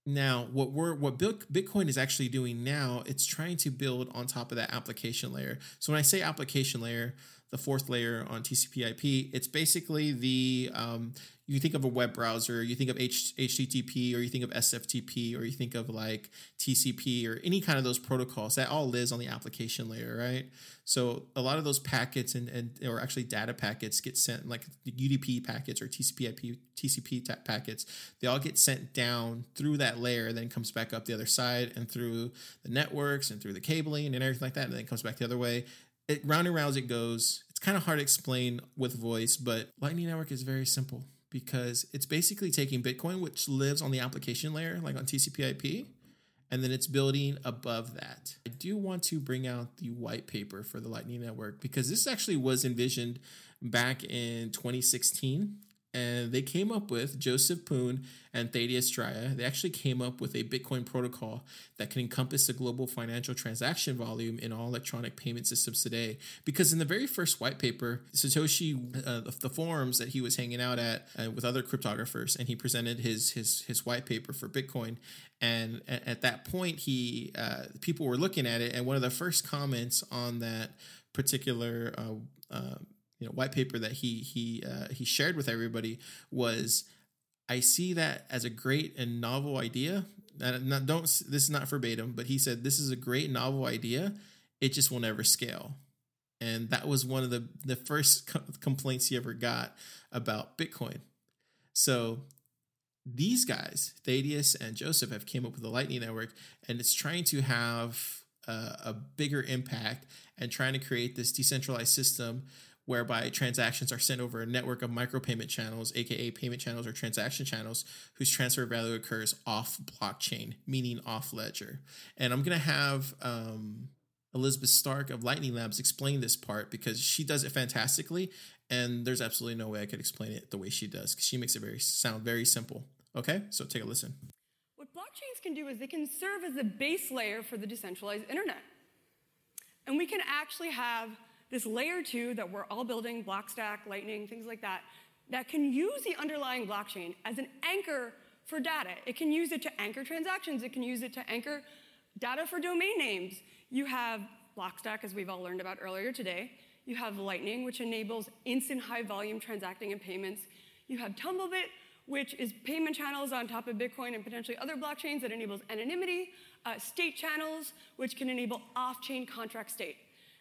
Now, what we're what Bitcoin is actually doing now, it's trying to build on top of that application layer. So when I say application layer, the fourth layer on TCP/IP, it's basically the um, you think of a web browser, you think of H- HTTP, or you think of SFTP, or you think of like TCP, or any kind of those protocols. That all lives on the application layer, right? So a lot of those packets and, and or actually data packets get sent, like UDP packets or TCP/IP TCP packets. They all get sent down through that layer, then comes back up the other side, and through the networks and through the cabling and everything like that, and then comes back the other way. It, round and round as it goes. It's kind of hard to explain with voice, but Lightning Network is very simple because it's basically taking Bitcoin, which lives on the application layer, like on TCP/IP, and then it's building above that. I do want to bring out the white paper for the Lightning Network because this actually was envisioned back in 2016 and they came up with Joseph Poon and Thaddeus Dryja. They actually came up with a Bitcoin protocol that can encompass the global financial transaction volume in all electronic payment systems today. Because in the very first white paper, Satoshi, uh, the forums that he was hanging out at uh, with other cryptographers, and he presented his his his white paper for Bitcoin. And at that point, he uh, people were looking at it, and one of the first comments on that particular uh, uh, you know white paper that he he uh, he shared with everybody was I see that as a great and novel idea. And not, don't this is not verbatim, but he said this is a great novel idea. It just will never scale, and that was one of the the first co- complaints he ever got about Bitcoin. So these guys, Thaddeus and Joseph, have came up with the Lightning Network, and it's trying to have a bigger impact and trying to create this decentralized system whereby transactions are sent over a network of micropayment channels, aka payment channels or transaction channels, whose transfer value occurs off blockchain, meaning off ledger. And I'm to have um, Elizabeth Stark of Lightning Labs explain this part because she does it fantastically, and there's absolutely no way I could explain it the way she does because she makes it very sound very simple. Okay, so take a listen. What blockchains can do is they can serve as the base layer for the decentralized internet. And we can actually have this layer two that we're all building, Blockstack, Lightning, things like that, that can use the underlying blockchain as an anchor for data. It can use it to anchor transactions. It can use it to anchor data for domain names. You have Blockstack, as we've all learned about earlier today. You have Lightning, which enables instant high volume transacting and payments. You have Tumblebit, which is payment channels on top of Bitcoin and potentially other blockchains that enables anonymity. Uh, state channels, which can enable off chain contract state.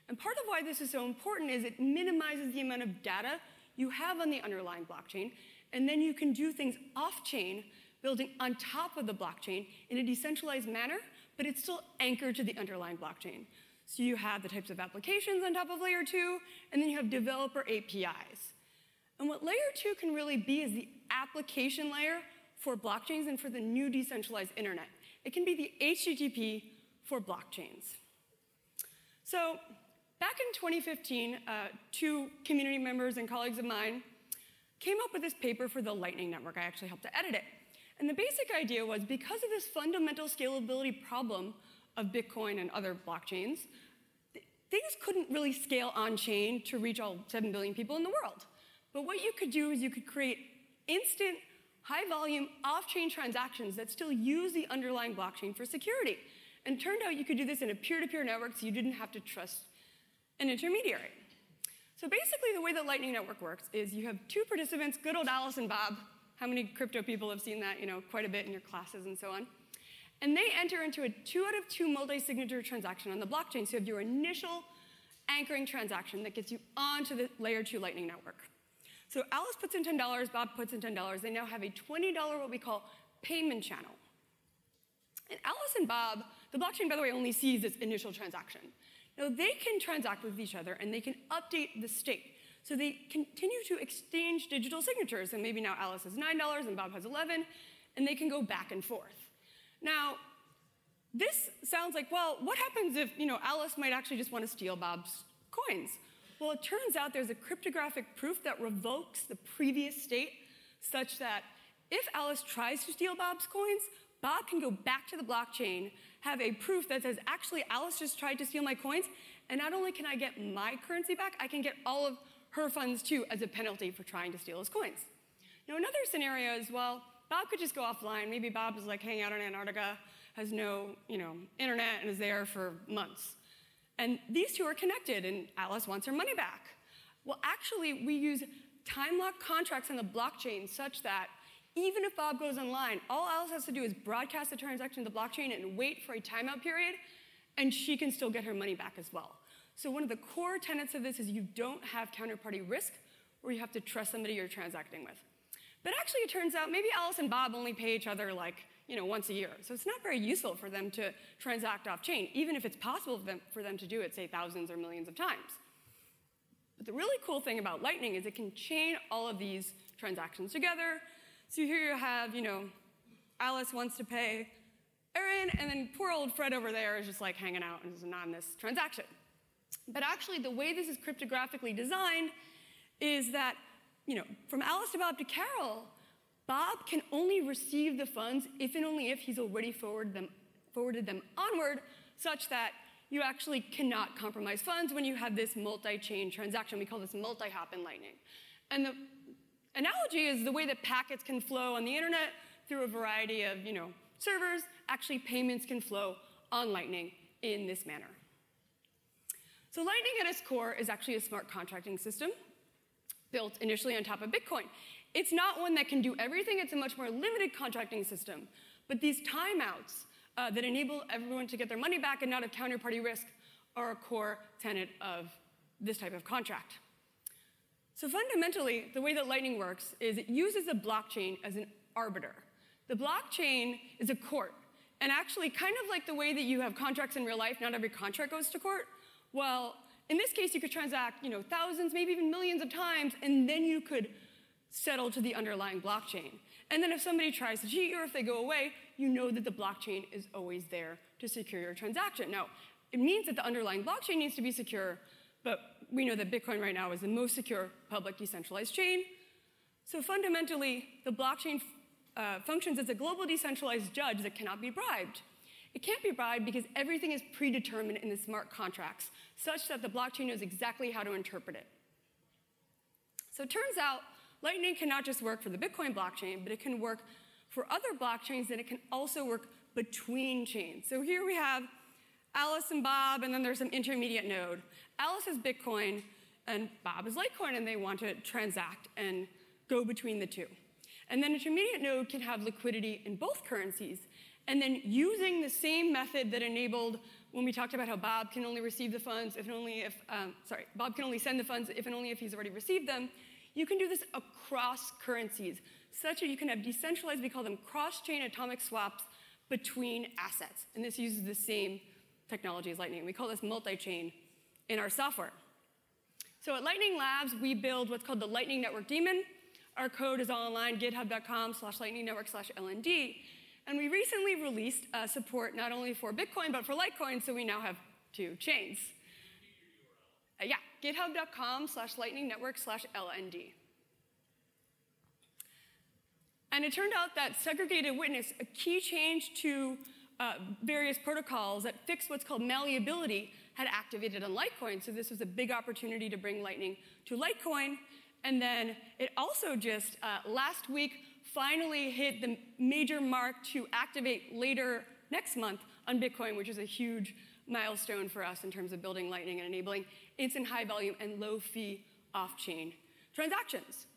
And part of why this is so important is it minimizes the amount of data you have on the underlying blockchain, and then you can do things off chain building on top of the blockchain in a decentralized manner, but it's still anchored to the underlying blockchain. So you have the types of applications on top of layer two, and then you have developer APIs. And what layer two can really be is the application layer for blockchains and for the new decentralized internet. It can be the HTTP for blockchains. So back in 2015, uh, two community members and colleagues of mine came up with this paper for the Lightning Network. I actually helped to edit it. And the basic idea was because of this fundamental scalability problem of Bitcoin and other blockchains, things couldn't really scale on chain to reach all 7 billion people in the world. But what you could do is you could create instant, high volume, off chain transactions that still use the underlying blockchain for security. And turned out you could do this in a peer to peer network so you didn't have to trust an intermediary. So basically, the way the Lightning Network works is you have two participants, good old Alice and Bob. How many crypto people have seen that, you know, quite a bit in your classes and so on? And they enter into a two out of two multi-signature transaction on the blockchain. So you have your initial anchoring transaction that gets you onto the layer two Lightning Network. So Alice puts in $10, Bob puts in $10. They now have a $20 what we call payment channel. And Alice and Bob, the blockchain, by the way, only sees this initial transaction. Now they can transact with each other and they can update the state. So they continue to exchange digital signatures, and maybe now Alice has $9 and Bob has 11, and they can go back and forth. Now, this sounds like, well, what happens if, you know, Alice might actually just want to steal Bob's coins? Well, it turns out there's a cryptographic proof that revokes the previous state such that if Alice tries to steal Bob's coins, Bob can go back to the blockchain, have a proof that says, actually, Alice just tried to steal my coins, and not only can I get my currency back, I can get all of her funds too as a penalty for trying to steal his coins. Now, another scenario is, well, Bob could just go offline. Maybe Bob is like hanging out in Antarctica, has no, you know, internet, and is there for months. And these two are connected, and Alice wants her money back. Well, actually, we use time lock contracts on the blockchain such that even if Bob goes online, all Alice has to do is broadcast the transaction to the blockchain and wait for a timeout period, and she can still get her money back as well. So, one of the core tenets of this is you don't have counterparty risk where you have to trust somebody you're transacting with. But actually, it turns out maybe Alice and Bob only pay each other like you know, once a year. So it's not very useful for them to transact off chain, even if it's possible for them, for them to do it, say, thousands or millions of times. But the really cool thing about Lightning is it can chain all of these transactions together. So here you have, you know, Alice wants to pay Aaron, and then poor old Fred over there is just like hanging out and is not in this transaction. But actually, the way this is cryptographically designed is that, you know, from Alice to Bob to Carol, Bob can only receive the funds if and only if he's already forwarded them, forwarded them onward, such that you actually cannot compromise funds when you have this multi-chain transaction. We call this multi-hop in Lightning. And the analogy is the way that packets can flow on the internet through a variety of you know, servers, actually payments can flow on Lightning in this manner. So Lightning at its core is actually a smart contracting system built initially on top of Bitcoin. It's not one that can do everything, it's a much more limited contracting system. But these timeouts uh, that enable everyone to get their money back and not have counterparty risk are a core tenet of this type of contract. So fundamentally, the way that Lightning works is it uses the blockchain as an arbiter. The blockchain is a court. And actually, kind of like the way that you have contracts in real life, not every contract goes to court. Well, in this case, you could transact, you know, thousands, maybe even millions of times, and then you could settle to the underlying blockchain. And then if somebody tries to cheat you or if they go away, you know that the blockchain is always there to secure your transaction. Now, it means that the underlying blockchain needs to be secure, but we know that Bitcoin right now is the most secure public decentralized chain. So fundamentally, the blockchain uh, functions as a global decentralized judge that cannot be bribed. It can't be bribed because everything is predetermined in the smart contracts, such that the blockchain knows exactly how to interpret it. So it turns out Lightning cannot just work for the Bitcoin blockchain, but it can work for other blockchains and it can also work between chains. So here we have Alice and Bob, and then there's some intermediate node. Alice is Bitcoin, and Bob is Litecoin, and they want to transact and go between the two. And then an intermediate node can have liquidity in both currencies. And then using the same method that enabled when we talked about how Bob can only receive the funds if and only if, um, sorry, Bob can only send the funds if and only if he's already received them, You can do this across currencies, such that you can have decentralized, we call them cross chain atomic swaps between assets. And this uses the same technology as Lightning. We call this multi chain in our software. So at Lightning Labs, we build what's called the Lightning Network Daemon. Our code is all online, github.com slash lightning network slash LND. And we recently released uh, support not only for Bitcoin, but for Litecoin, so we now have two chains. Uh, yeah, github.com slash lightning network slash LND. And it turned out that segregated witness, a key change to uh, various protocols that fix what's called malleability, had activated on Litecoin. So this was a big opportunity to bring Lightning to Litecoin. And then it also just uh, last week finally hit the major mark to activate later next month on Bitcoin, which is a huge milestone for us in terms of building Lightning and enabling instant high volume and low fee off chain transactions.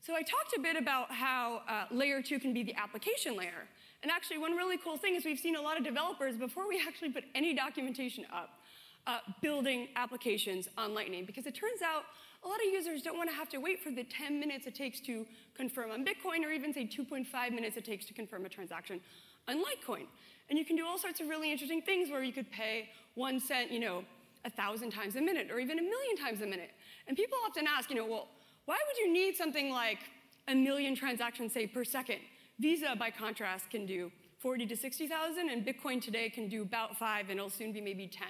So I talked a bit about how uh, layer two can be the application layer. And actually, one really cool thing is we've seen a lot of developers, before we actually put any documentation up, uh, building applications on Lightning because it turns out a lot of users don't want to have to wait for the 10 minutes it takes to confirm on Bitcoin or even say 2.5 minutes it takes to confirm a transaction on Litecoin. And you can do all sorts of really interesting things where you could pay one cent, you know, a thousand times a minute or even a million times a minute. And people often ask, you know, well, why would you need something like a million transactions, say, per second? Visa, by contrast, can do 40 to 60,000, and Bitcoin today can do about five, and it'll soon be maybe 10.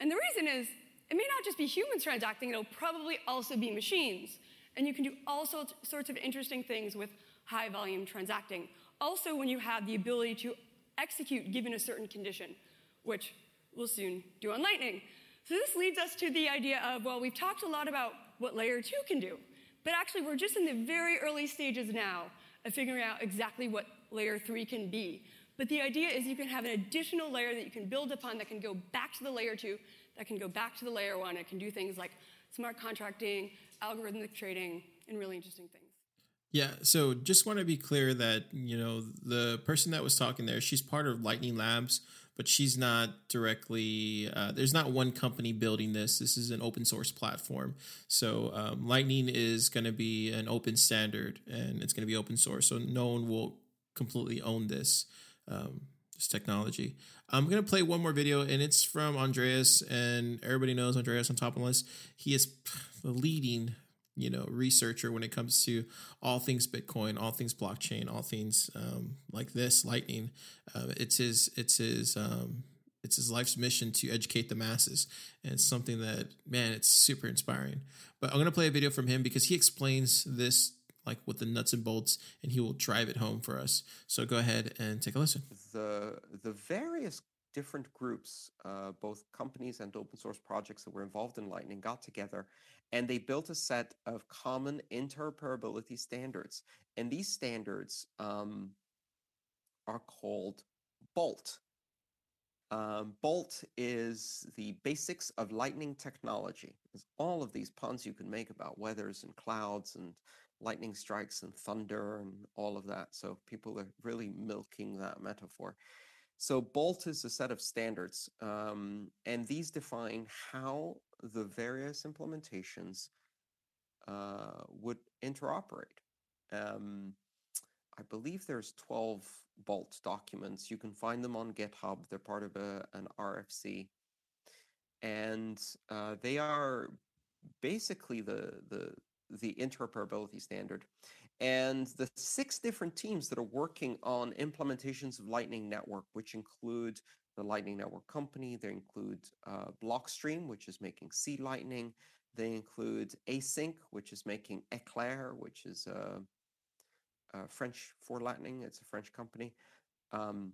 And the reason is, it may not just be humans transacting, it'll probably also be machines. And you can do all sorts of interesting things with high volume transacting. Also, when you have the ability to execute given a certain condition, which we'll soon do on Lightning. So this leads us to the idea of, well, we've talked a lot about what layer two can do, but actually we're just in the very early stages now of figuring out exactly what layer three can be. But the idea is you can have an additional layer that you can build upon that can go back to the layer two, that can go back to the layer one. It can do things like smart contracting, algorithmic trading, and really interesting things. Yeah, so just want to be clear that, you know, the person that was talking there, she's part of Lightning Labs, but she's not directly, uh, there's not one company building this. This is an open source platform. So um, Lightning is going to be an open standard and it's going to be open source. So no one will completely own this um, this technology. I'm gonna play one more video, and it's from Andreas, and everybody knows Andreas Antonopoulos. He is the leading, you know, researcher when it comes to all things Bitcoin, all things blockchain, all things um, like this, Lightning. Uh, it's his, it's his, um, it's his life's mission to educate the masses, and it's something that man, it's super inspiring. But I'm gonna play a video from him because he explains this like with the nuts and bolts, and he will drive it home for us. So go ahead and take a listen. The the various different groups, uh, both companies and open source projects that were involved in Lightning, got together and they built a set of common interoperability standards. And these standards um, are called BOLT. Um, Bolt is the basics of lightning technology. There's all of these puns you can make about weathers and clouds and lightning strikes and thunder and all of that. So people are really milking that metaphor. So Bolt is a set of standards, um, and these define how the various implementations uh, would interoperate. Um, I believe there's 12 Bolt documents. You can find them on GitHub. They're part of a, an RFC, and uh, they are basically the the the interoperability standard. And the six different teams that are working on implementations of Lightning Network, which include the Lightning Network Company, they include uh, Blockstream, which is making c-lightning, they include ACINQ, which is making Eclair, which is uh, uh, French for Lightning, it's a French company. Um,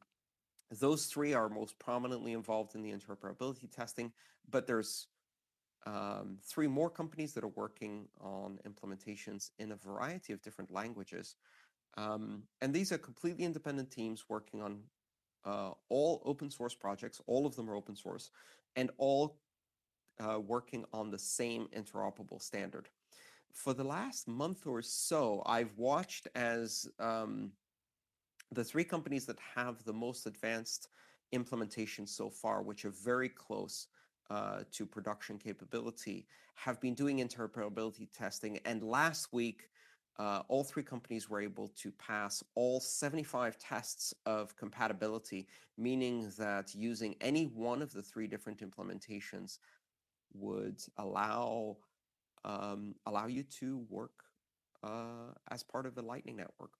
those three are most prominently involved in the interoperability testing, but there's um, three more companies that are working on implementations in a variety of different languages. Um, and these are completely independent teams working on uh, all open source projects. All of them are open source and all uh, working on the same interoperable standard. For the last month or so, I've watched as um, the three companies that have the most advanced implementation so far, which are very close uh, to production capability have been doing interoperability testing. And last week, uh, all three companies were able to pass all 75 tests of compatibility, meaning that using any one of the three different implementations would allow um, allow you to work uh, as part of the Lightning Network.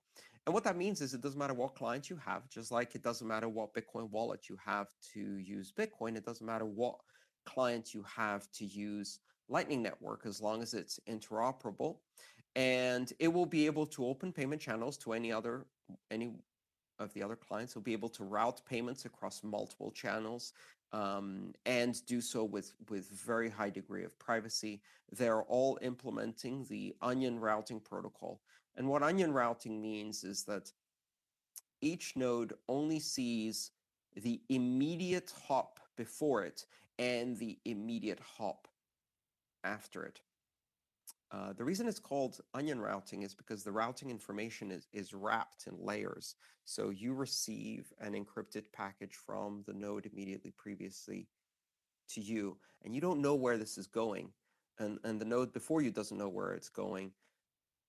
And what that means is it doesn't matter what client you have, just like it doesn't matter what Bitcoin wallet you have to use Bitcoin, it doesn't matter what client you have to use Lightning Network as long as it's interoperable. And it will be able to open payment channels to any other any of the other clients. It'll be able to route payments across multiple channels um, and do so with with very high degree of privacy. They're all implementing the Onion routing protocol. And what Onion routing means is that each node only sees the immediate hop before it and the immediate hop after it. Uh, the reason it's called onion routing is because the routing information is, is wrapped in layers. So you receive an encrypted package from the node immediately previously to you, and you don't know where this is going. And, and the node before you doesn't know where it's going.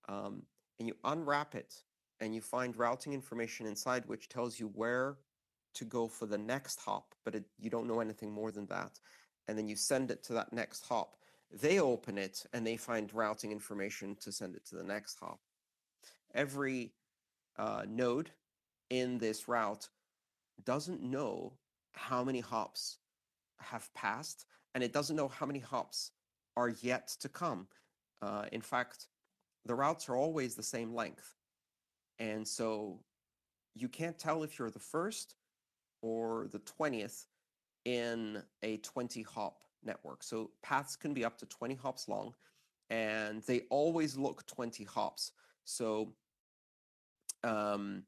Um, and you unwrap it, and you find routing information inside which tells you where to go for the next hop, but it, you don't know anything more than that. And then you send it to that next hop they open it and they find routing information to send it to the next hop. Every uh, node in this route doesn't know how many hops have passed, and it doesn't know how many hops are yet to come. Uh, in fact, the routes are always the same length. And so you can't tell if you're the first or the 20th in a 20 hop network. So paths can be up to 20 hops long, and they always look 20 hops. So um,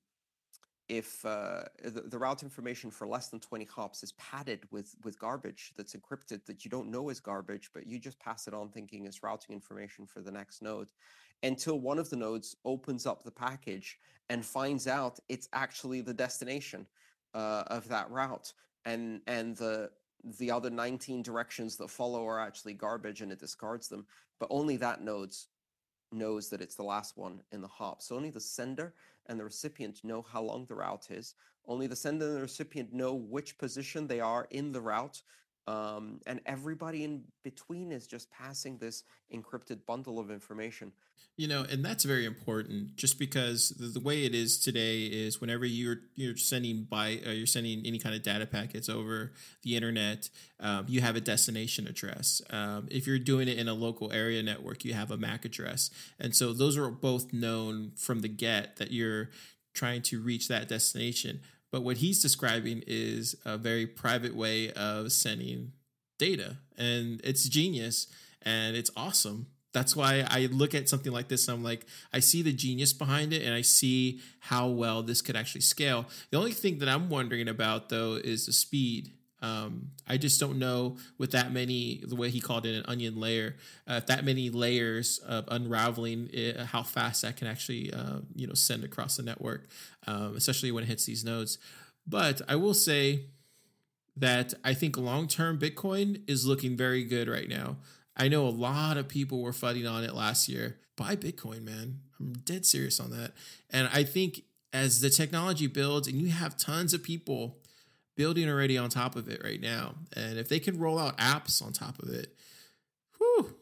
if uh, the, the, route information for less than 20 hops is padded with, with garbage that's encrypted that you don't know is garbage, but you just pass it on thinking it's routing information for the next node until one of the nodes opens up the package and finds out it's actually the destination uh, of that route. And, and the the other 19 directions that follow are actually garbage and it discards them, but only that nodes knows that it's the last one in the hop. So only the sender and the recipient know how long the route is. Only the sender and the recipient know which position they are in the route um, and everybody in between is just passing this encrypted bundle of information. You know, and that's very important. Just because the, the way it is today is whenever you're you're sending by uh, you're sending any kind of data packets over the internet, um, you have a destination address. Um, if you're doing it in a local area network, you have a MAC address, and so those are both known from the get that you're trying to reach that destination. But what he's describing is a very private way of sending data. And it's genius and it's awesome. That's why I look at something like this and I'm like, I see the genius behind it and I see how well this could actually scale. The only thing that I'm wondering about though is the speed. Um, I just don't know with that many, the way he called it an onion layer, uh, that many layers of unraveling, it, how fast that can actually, uh, you know, send across the network, um, especially when it hits these nodes. But I will say that I think long term Bitcoin is looking very good right now. I know a lot of people were fighting on it last year. Buy Bitcoin, man. I'm dead serious on that. And I think as the technology builds and you have tons of people building already on top of it right now. And if they can roll out apps on top of it, whew,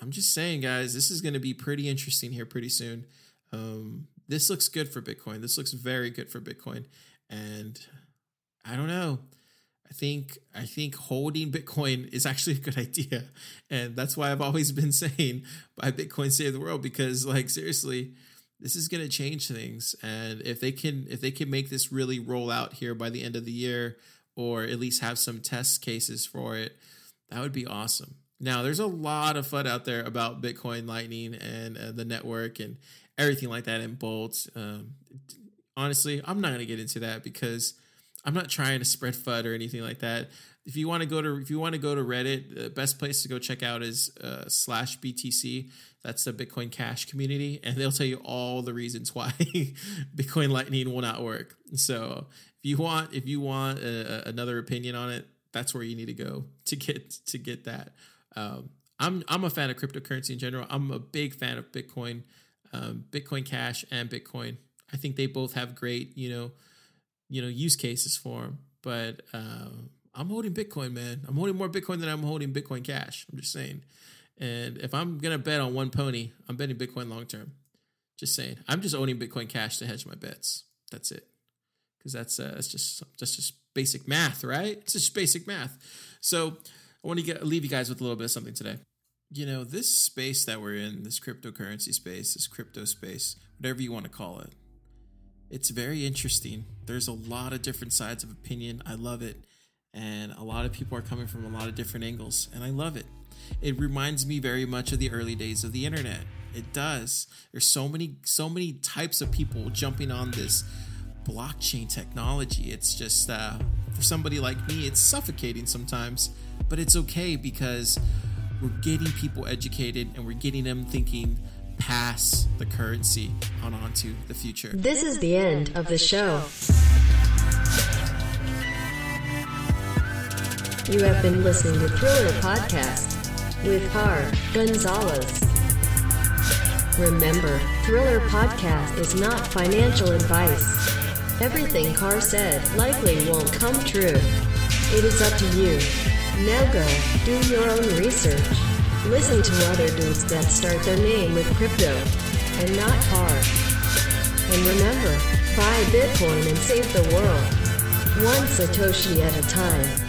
I'm just saying, guys, this is going to be pretty interesting here pretty soon. Um, this looks good for Bitcoin. This looks very good for Bitcoin. And I don't know. I think I think holding Bitcoin is actually a good idea, and that's why I've always been saying buy Bitcoin, save the world. Because like seriously, this is going to change things. And if they can if they can make this really roll out here by the end of the year or at least have some test cases for it that would be awesome. Now there's a lot of fun out there about bitcoin lightning and uh, the network and everything like that in bolts um, honestly i'm not going to get into that because i'm not trying to spread fud or anything like that if you want to go to if you want to go to reddit the best place to go check out is uh, slash btc that's the Bitcoin Cash community, and they'll tell you all the reasons why Bitcoin Lightning will not work. So if you want if you want a, a, another opinion on it, that's where you need to go to get to get that. Um, I'm I'm a fan of cryptocurrency in general. I'm a big fan of Bitcoin, um, Bitcoin Cash, and Bitcoin. I think they both have great, you know, you know, use cases for them. But uh, I'm holding Bitcoin, man. I'm holding more Bitcoin than I'm holding Bitcoin Cash. I'm just saying. And if I'm gonna bet on one pony, I'm betting Bitcoin long term. Just saying. I'm just owning Bitcoin Cash to hedge my bets. That's it. Because that's uh, that's just that's just basic math, right? It's just basic math. So I want to get leave you guys with a little bit of something today. You know, this space that we're in, this cryptocurrency space, this crypto space, whatever you want to call it, it's very interesting. There's a lot of different sides of opinion. I love it. And a lot of people are coming from a lot of different angles, and I love it. It reminds me very much of the early days of the internet. It does. There's so many, so many types of people jumping on this blockchain technology. It's just uh, for somebody like me, it's suffocating sometimes, but it's okay because we're getting people educated and we're getting them thinking past the currency on onto the future. This is the end of the show. You have been listening to Thriller Podcast with Car Gonzalez. Remember, Thriller Podcast is not financial advice. Everything Car said likely won't come true. It is up to you. Now go, do your own research. Listen to other dudes that start their name with crypto and not Car. And remember, buy Bitcoin and save the world. One Satoshi at a time.